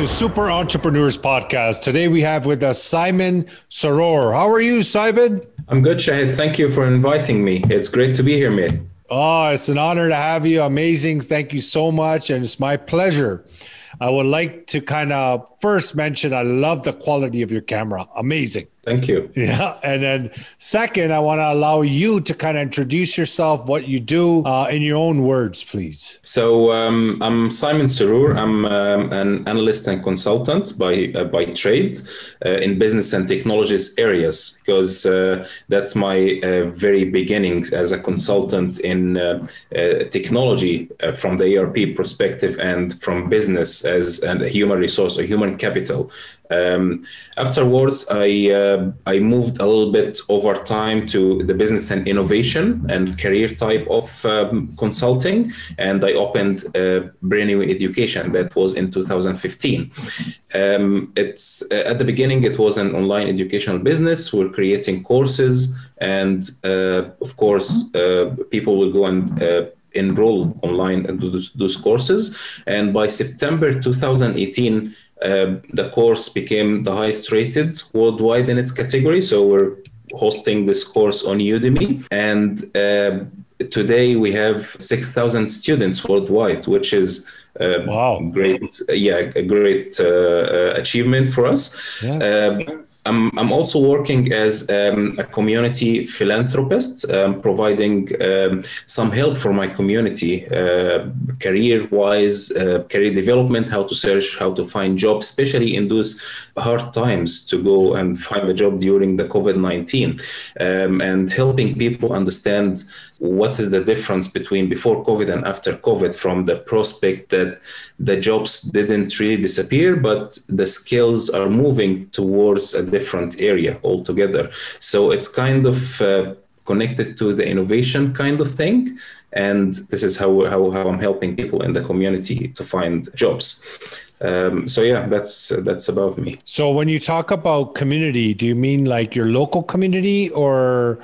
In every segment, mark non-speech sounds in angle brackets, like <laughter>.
to Super Entrepreneurs Podcast. Today we have with us Simon Saror. How are you, Simon? I'm good, Shahid. Thank you for inviting me. It's great to be here, mate. Oh, it's an honor to have you. Amazing. Thank you so much. And it's my pleasure. I would like to kind of first mention I love the quality of your camera. Amazing. Thank you. <laughs> Yeah. And then second, I want to allow you to kind of introduce yourself, what you do uh, in your own words, please. So um, I'm Simon Sarur. I'm um, an analyst and consultant by uh, by trade uh, in business and technologies areas because uh, that's my uh, very beginnings as a consultant in uh, technology from the ERP perspective and from business as a human resource or human capital. Um, afterwards, I uh, I moved a little bit over time to the business and innovation and career type of um, consulting, and I opened uh, brand new education. That was in 2015. Um, it's uh, at the beginning it was an online educational business. We're creating courses, and uh, of course, uh, people will go and uh, enroll online and those, those courses. And by September 2018 uh, the course became the highest rated worldwide in its category. So we're hosting this course on Udemy. And uh, today we have 6,000 students worldwide, which is uh, wow. Great, yeah, a great uh, uh, achievement for us. Yes. Um, I'm, I'm also working as um, a community philanthropist, um, providing um, some help for my community, uh, career wise, uh, career development, how to search, how to find jobs, especially in those hard times to go and find a job during the COVID 19, um, and helping people understand what is the difference between before COVID and after COVID from the prospect that the jobs didn't really disappear, but the skills are moving towards a different area altogether. So it's kind of uh, connected to the innovation kind of thing. And this is how, how, how I'm helping people in the community to find jobs. Um, so yeah, that's that's about me. So when you talk about community, do you mean like your local community, or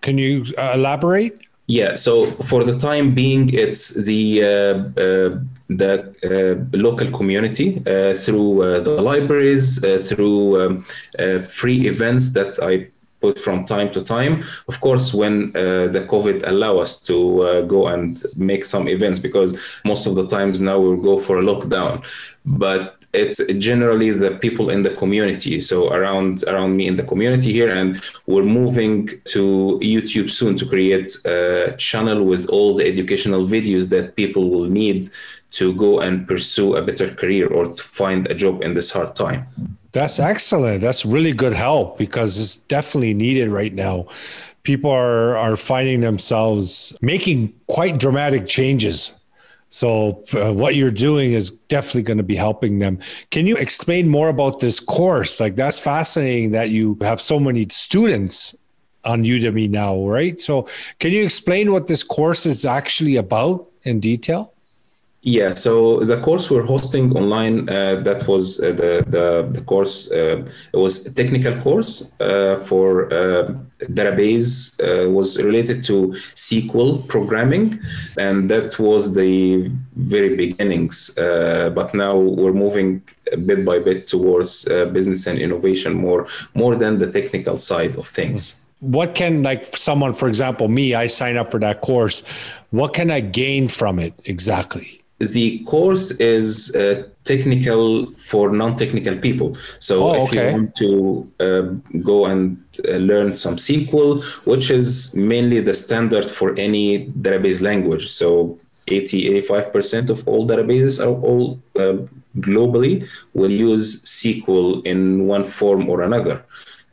can you uh, elaborate? Yeah, so for the time being, it's the uh, uh, the uh, local community uh, through uh, the libraries, uh, through um, free events that I put from time to time. Of course, when the COVID allow us to go and make some events, because most of the times now we'll go for a lockdown, but it's generally the people in the community so around around me in the community here and we're moving to youtube soon to create a channel with all the educational videos that people will need to go and pursue a better career or to find a job in this hard time that's excellent that's really good help because it's definitely needed right now people are are finding themselves making quite dramatic changes so uh, what you're doing is definitely going to be helping them. Can you explain more about this course? Like that's fascinating that you have so many students on Udemy now, right? So can you explain what this course is actually about in detail? Yeah, so the course we're hosting online, uh, that was uh, the, the, the course, uh, it was a technical course uh, for uh, database, uh, was related to SQL programming, and that was the very beginnings. but now we're moving bit by bit towards business and innovation more, more than the technical side of things. What can, like someone, for example, me, I sign up for that course, what can I gain from it exactly? The course is uh, technical for non-technical people. So oh, if okay. you want to uh, go and uh, learn some SQL, which is mainly the standard for any database language. So 80, 85% of all databases are all uh, globally will use SQL in one form or another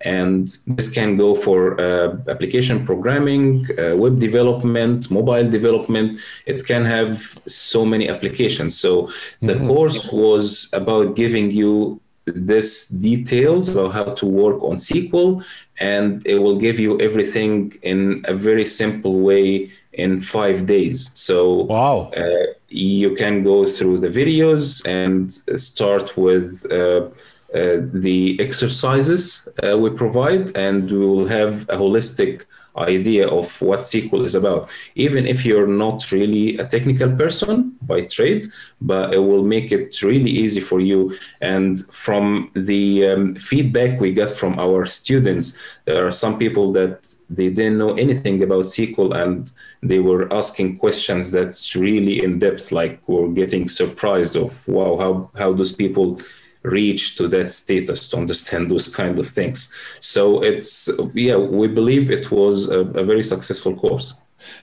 and this can go for uh, application programming uh, web development mobile development. It can have so many applications. So the mm-hmm. course was about giving you this details about how to work on sql and it will give you everything in a very simple way in five days. So wow. uh, you can go through the videos and start with uh, the exercises uh, we provide, and we will have a holistic idea of what SQL is about. Even if you're not really a technical person by trade, but it will make it really easy for you. And from the um, feedback we get from our students, there are some people that they didn't know anything about SQL and they were asking questions that's really in depth, like we're getting surprised of wow, how how those people reach to that status to understand those kind of things. So it's yeah, we believe it was a, a very successful course.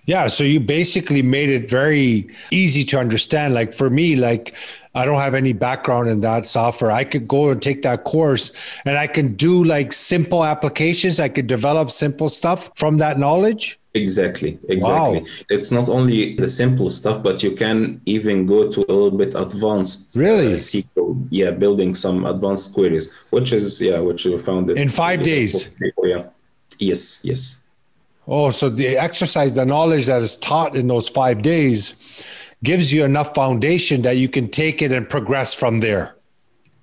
Yeah, so you basically made it very easy to understand. Like for me, like I don't have any background in that software. I could go and take that course and I can do like simple applications. I could develop simple stuff from that knowledge. Exactly, exactly. Wow. It's not only the simple stuff, but you can even go to a little bit advanced. Really? Uh, SQL, yeah, building some advanced queries, which is yeah, which we found in five days. yeah. Yes, yes. Oh, so the exercise, the knowledge that is taught in those five days, gives you enough foundation that you can take it and progress from there.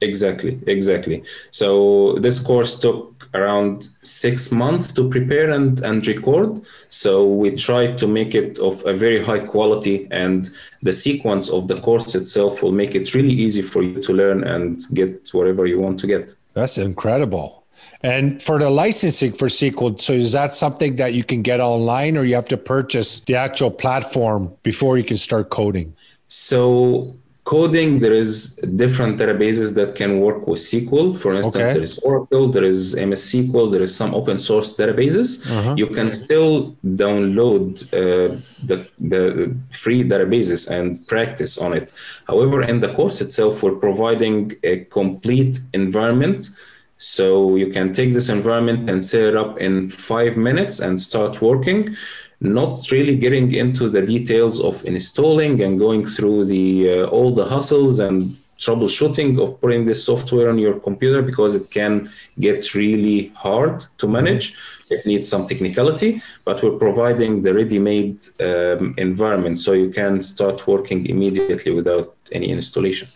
Exactly, exactly. So this course took around six months to prepare and, and record. So we tried to make it of a very high quality, and the sequence of the course itself will make it really easy for you to learn and get whatever you want to get. That's incredible. And for the licensing for SQL, so is that something that you can get online, or you have to purchase the actual platform before you can start coding? So coding there is different databases that can work with sql for instance okay. there is oracle there is ms sql there is some open source databases. Uh-huh. you can still download uh, the, the free databases and practice on it. However in the course itself we're providing a complete environment. So you can take this environment and set it up in five minutes and start working not really getting into the details of installing and going through the uh, all the hustles and troubleshooting of putting this software on your computer because it can get really hard to manage. It needs some technicality, but we're providing the ready-made um, environment so you can start working immediately without any installation.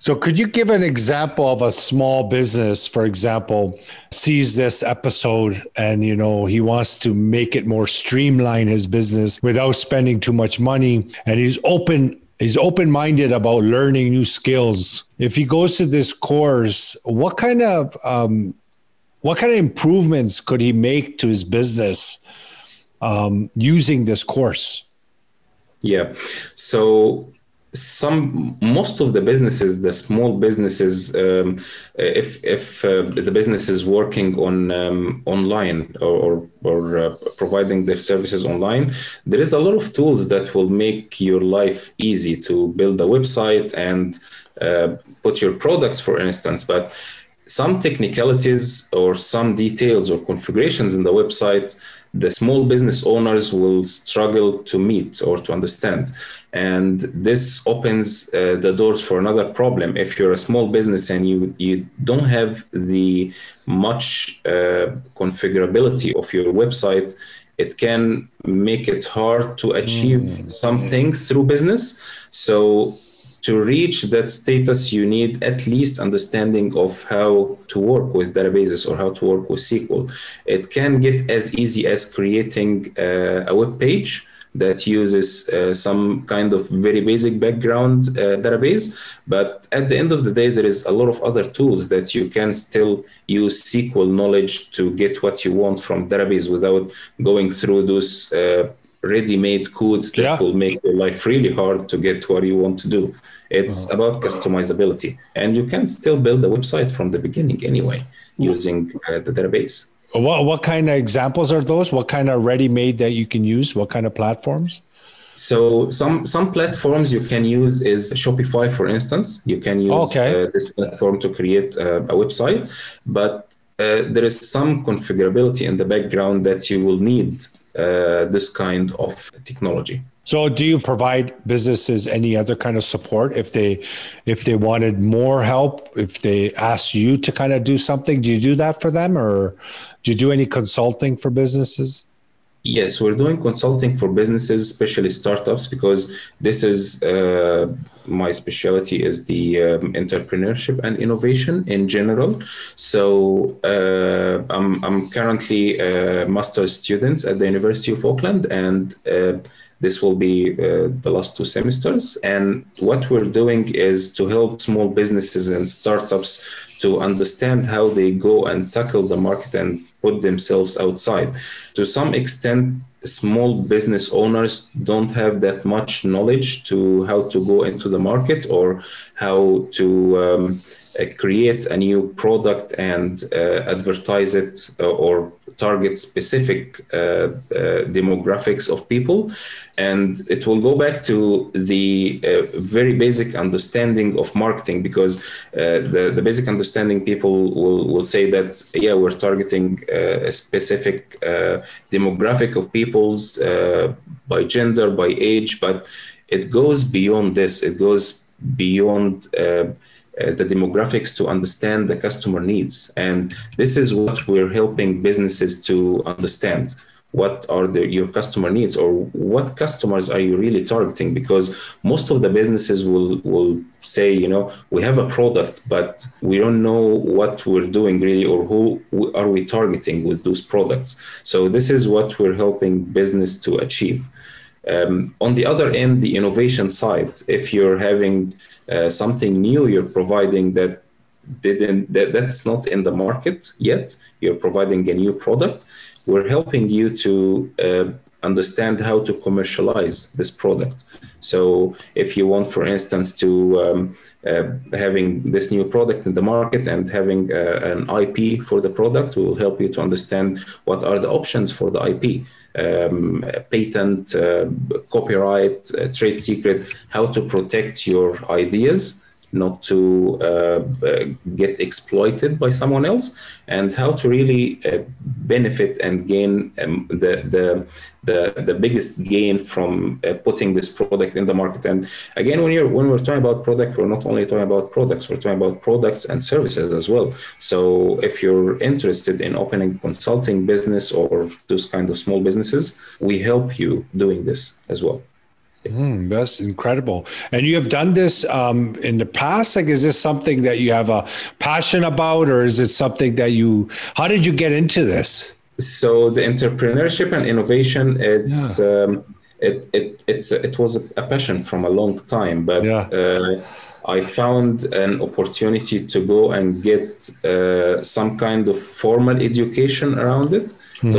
So, could you give an example of a small business, for example, sees this episode and you know he wants to make it more streamline his business without spending too much money, and he's open he's open-minded about learning new skills. If he goes to this course, what kind of um, what kind of improvements could he make to his business um, using this course? Yeah, so some most of the businesses the small businesses um, if if uh, the business is working on um, online or or, or uh, providing their services online there is a lot of tools that will make your life easy to build a website and uh, put your products for instance. But some technicalities or some details or configurations in the website the small business owners will struggle to meet or to understand. And this opens uh, the doors for another problem. If you're a small business and you, you don't have the much uh, configurability of your website, it can make it hard to achieve mm. some things through business. So to reach that status, you need at least understanding of how to work with databases or how to work with SQL. It can get as easy as creating uh, a web page that uses uh, some kind of very basic background uh, database. But at the end of the day, there is a lot of other tools that you can still use SQL knowledge to get what you want from database without going through those uh, ready-made codes that yeah. will make your life really hard to get what you want to do. It's oh. about customizability, and you can still build a website from the beginning anyway using uh, the database. What what kind of examples are those? What kind of ready-made that you can use? What kind of platforms? So some some platforms you can use is Shopify, for instance. You can use okay. uh, this platform to create uh, a website, but uh, there is some configurability in the background that you will need uh, this kind of technology. So, do you provide businesses any other kind of support if they if they wanted more help? If they ask you to kind of do something, do you do that for them, or do you do any consulting for businesses? Yes, we're doing consulting for businesses, especially startups, because this is uh, my specialty is the um, entrepreneurship and innovation in general. So uh, I'm, I'm currently a master's student at the University of Auckland, and uh, this will be uh, the last two semesters. And what we're doing is to help small businesses and startups to understand how they go and tackle the market and put themselves outside. To some extent, small business owners don't have that much knowledge to how to go into the market or how to um, create a new product and uh, advertise it uh, or target specific uh, uh, demographics of people. And it will go back to the uh, very basic understanding of marketing because the, the basic understanding people will, will say that, yeah, we're targeting a specific demographic of peoples by gender, by age, but it goes beyond this. It goes beyond uh, Uh, the demographics to understand the customer needs. And this is what we're helping businesses to understand. What are the, your customer needs, or what customers are you really targeting? Because most of the businesses will will say, you know, we have a product, but we don't know what we're doing really, or who are we targeting with those products. So this is what we're helping business to achieve. Um, on the other end, the innovation side, if you're having uh, something new you're providing that didn't that, that's not in the market yet, you're providing a new product. We're helping you to uh, understand how to commercialize this product. So if you want, for instance, to um, uh, having this new product in the market and having uh, an IP for the product, we will help you to understand what are the options for the IP. Um, patent, uh, copyright, uh, trade secret, how to protect your ideas not to uh, uh, get exploited by someone else, and how to really uh, benefit and gain um, the, the, the the biggest gain from putting this product in the market. And again, when you're when we're talking about product, we're not only talking about products, we're talking about products and services as well. So if you're interested in opening consulting business or those kind of small businesses, we help you doing this as well. Mm, that's incredible. And you have done this um, in the past. Like, is this something that you have a passion about, or is it something that you? How did you get into this? So the entrepreneurship and innovation is. Yeah. Um, it, it it's it was a passion from a long time, but yeah. uh, I found an opportunity to go and get uh, some kind of formal education around it mm-hmm.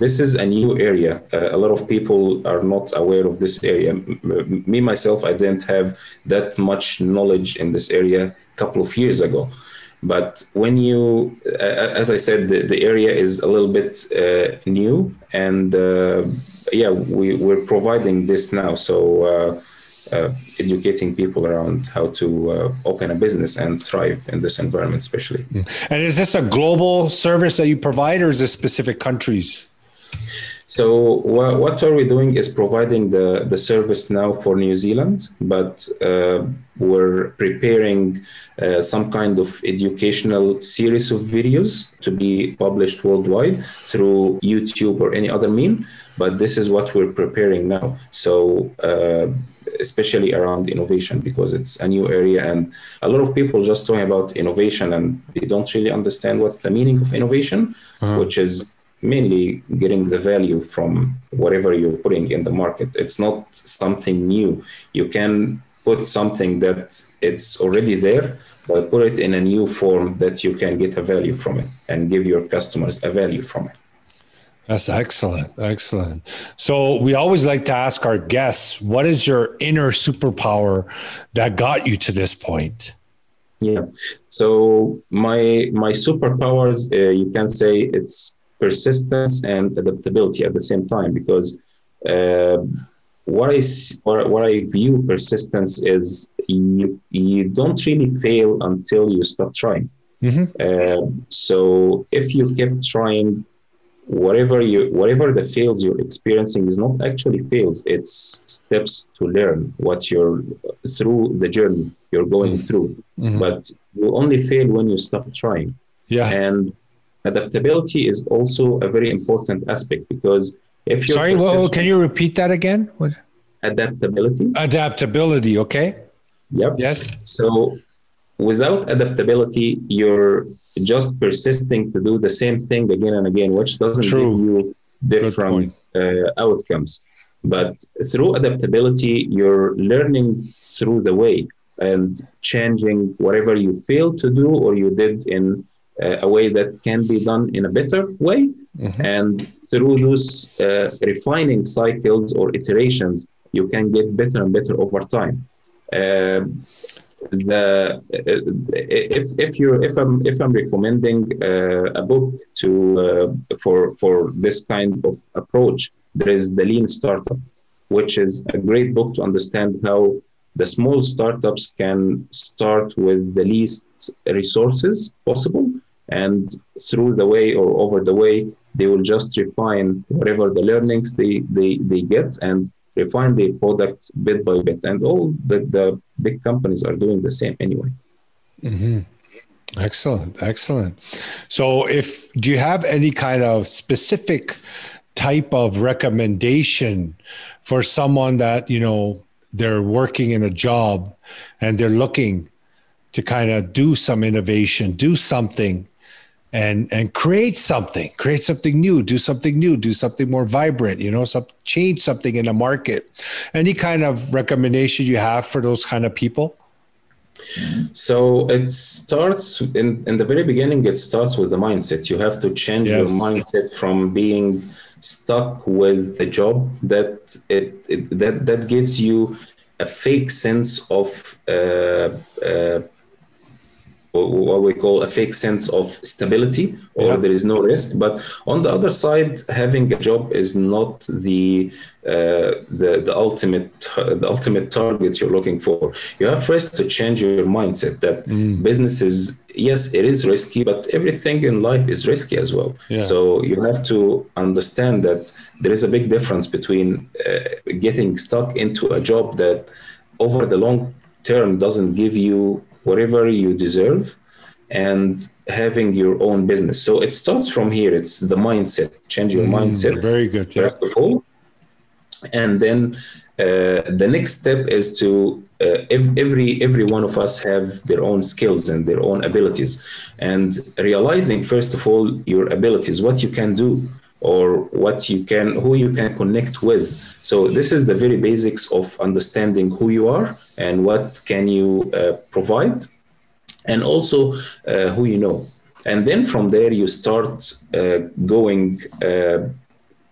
This is a new area. Uh, a lot of people are not aware of this area. M- me myself, I didn't have that much knowledge in this area a couple of years ago. But when you, uh, as I said, the, the, area is a little bit uh, new, and uh, yeah, we, we're providing this now. So uh, uh, educating people around how to open a business and thrive in this environment, especially. Mm. And is this a global service that you provide, or is this specific countries? So wh- what are we doing is providing the, the service now for New Zealand, but uh, we're preparing uh, some kind of educational series of videos to be published worldwide through YouTube or any other mean. But this is what we're preparing now. So uh, especially around innovation because it's a new area and a lot of people just talking about innovation and they don't really understand what's the meaning of innovation, uh-huh. which is mainly getting the value from whatever you're putting in the market. It's not something new. You can put something that it's already there, but put it in a new form that you can get a value from it and give your customers a value from it. That's excellent. Excellent. So we always like to ask our guests, what is your inner superpower that got you to this point? Yeah. So my my superpowers, uh, you can say it's persistence and adaptability at the same time because uh, what I or what I view persistence is you you don't really fail until you stop trying. Mm-hmm. Uh, so if you keep trying, whatever you whatever the fails you're experiencing is not actually fails. It's steps to learn what you're through the journey you're going mm-hmm. through. Mm-hmm. But you only fail when you stop trying. Yeah. And adaptability is also a very important aspect because if you're sorry well, can you repeat that again what adaptability adaptability okay Yep. Yes. So without adaptability, you're just persisting to do the same thing again and again, which doesn't True. give you different uh, outcomes. But through adaptability, you're learning through the way and changing whatever you failed to do or you did in a way that can be done in a better way. Mhm. And through those uh, refining cycles or iterations, you can get better and better over time. Um, the if if you if I'm if I'm recommending uh, a book to uh, for for this kind of approach, there is the Lean Startup, which is a great book to understand how the small startups can start with the least resources possible and through the way or over the way they will just refine whatever the learnings they they, they get and refine their product bit by bit. And all the, the big companies are doing the same anyway. Hmm Excellent, excellent. So, if do you have any kind of specific type of recommendation for someone that you know they're working in a job and they're looking to kind of do some innovation, do something, and and create something, create something new, do something new, do something more vibrant, you know, some change something in the market. Any kind of recommendation you have for those kind of people? So it starts in, in the very beginning, it starts with the mindset. You have to change your mindset from being stuck with a job that it, it that that gives you a fake sense of uh, uh, what we call a fake sense of stability or Yeah. there is no risk but on the other side having a job is not the uh, the the ultimate the ultimate target you're looking for you have first to change your mindset that business is yes it is risky but everything in life is risky as well Yeah. so you have to understand that there is a big difference between uh, getting stuck into a job that over the long term doesn't give you whatever you deserve and having your own business. So it starts from here. It's the mindset. Change your mindset Very good. Yeah. first of all. And then uh, the next step is to uh, every every one of us have their own skills and their own abilities. And realizing first of all your abilities what you can do or what you can who you can connect with. So this is the very basics of understanding who you are and what can you uh, provide and also uh, who you know. And then from there you start uh, going uh,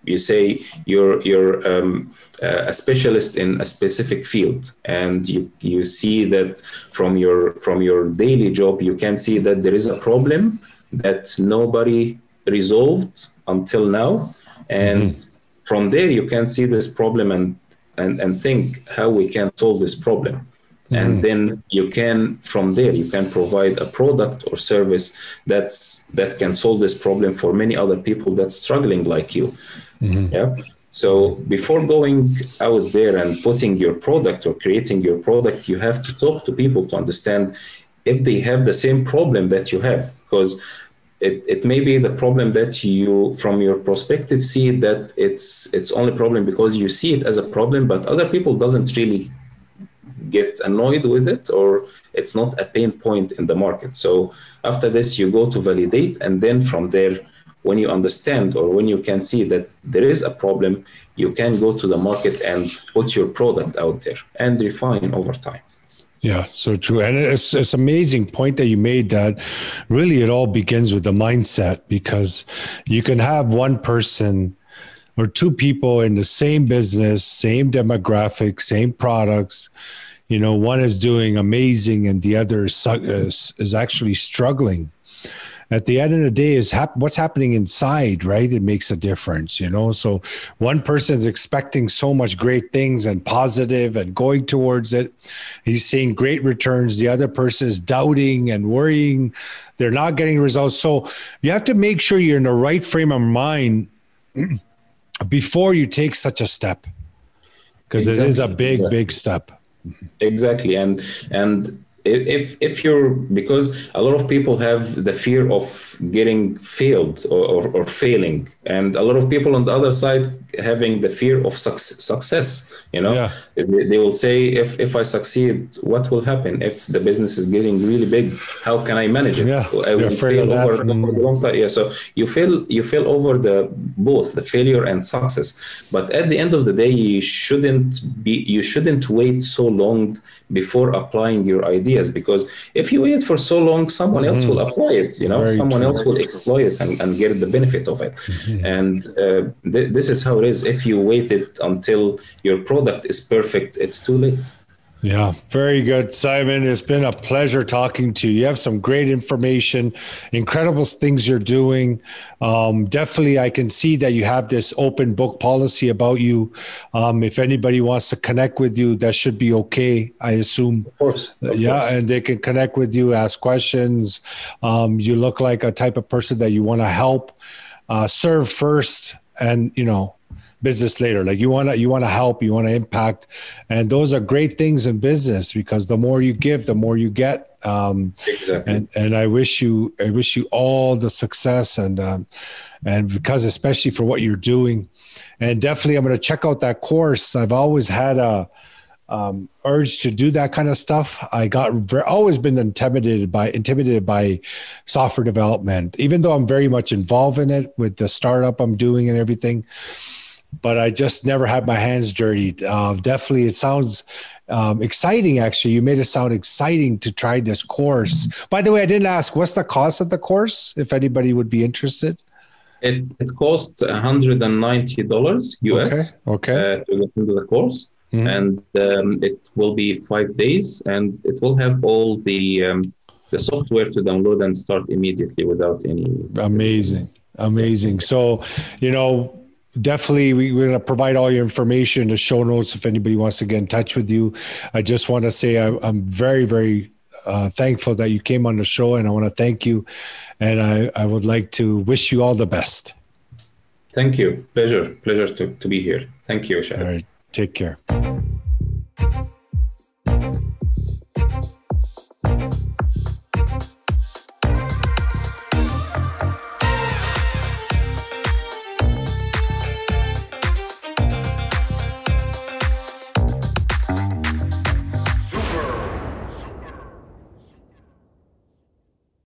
you say you're you're um, uh, a specialist in a specific field and you you see that from your from your daily job you can see that there is a problem that nobody resolved until now. And mm-hmm. from there you can see this problem and and, and think how we can solve this problem. And mm-hmm. then you can from there you can provide a product or service that's that can solve this problem for many other people that's struggling like you. Mm-hmm. Yeah? So before going out there and putting your product or creating your product you have to talk to people to understand if they have the same problem that you have. Because it, it may be the problem that you from your perspective see that it's it's only problem because you see it as a problem but other people doesn't really get annoyed with it or it's not a pain point in the market. So after this you go to validate and then from there when you understand or when you can see that there is a problem you can go to the market and put your product out there and refine over time Yeah, so true. And it's it's amazing point that you made that really it all begins with the mindset because you can have one person or two people in the same business, same demographic, same products. You know, one is doing amazing and the other is, is, is actually struggling. At the end of the day, is hap- what's happening inside, right? It makes a difference, you know. So one person's expecting so much great things and positive and going towards it. He's seeing great returns. The other person is doubting and worrying. They're not getting results. So you have to make sure you're in the right frame of mind <clears throat> before you take such a step, because it is a big, exactly. big step. exactly and and if if you're because a lot of people have the fear of getting failed or, or, or, failing. And a lot of people on the other side having the fear of success you know? Yeah. they, they, will say if if i succeed what will happen? If the business is getting really big how can i manage it? Yeah, I will fail over, over the long time. Yeah so you fail you fail over the both the failure and success. But at the end of the day you shouldn't be you shouldn't wait so long before applying your ideas because if you wait for so long someone mm-hmm. else will apply it you know Very someone true. else will exploit it and, and get the benefit of it mm-hmm. and uh, th- this is how it is if you waited until your product is perfect it's too late yeah, very good, Simon. It's been a pleasure talking to you. You have some great information, incredible things you're doing. Um, definitely, I can see that you have this open book policy about you. Um, if anybody wants to connect with you, that should be okay. I assume. Of course. Of yeah, course. and they can connect with you, ask questions. Um, you look like a type of person that you want to help, uh, serve first, and you know business later. Like you want to you want to help you want to impact. And those are great things in business because the more you give the more you get. Um, exactly. and and i wish you i wish you all the success and um, and because especially for what you're doing. And definitely i'm going to check out that course. I've always had a um, urge to do that kind of stuff. I got very, always been intimidated by intimidated by software development, even though I'm very much involved in it with the startup I'm doing and everything but I just never had my hands dirty. Uh, definitely, it sounds um, exciting. Actually, you made it sound exciting to try this course. By the way, I didn't ask what's the cost of the course. If anybody would be interested, it it costs one hundred and ninety dollars US. Okay. okay. Uh, to get into the course. Mm-hmm. And um, it will be five days, and it will have all the um, the software to download and start immediately without any. Amazing, amazing. So, you know, definitely we, are going to provide all your information the show notes if anybody wants to get in touch with you. I just want to say I, am very very uh, thankful that you came on the show and i want to thank you. And I, I would like to wish you all the best. Thank you. Pleasure. Pleasure to, to be here. Thank you Shahid. all right. Take care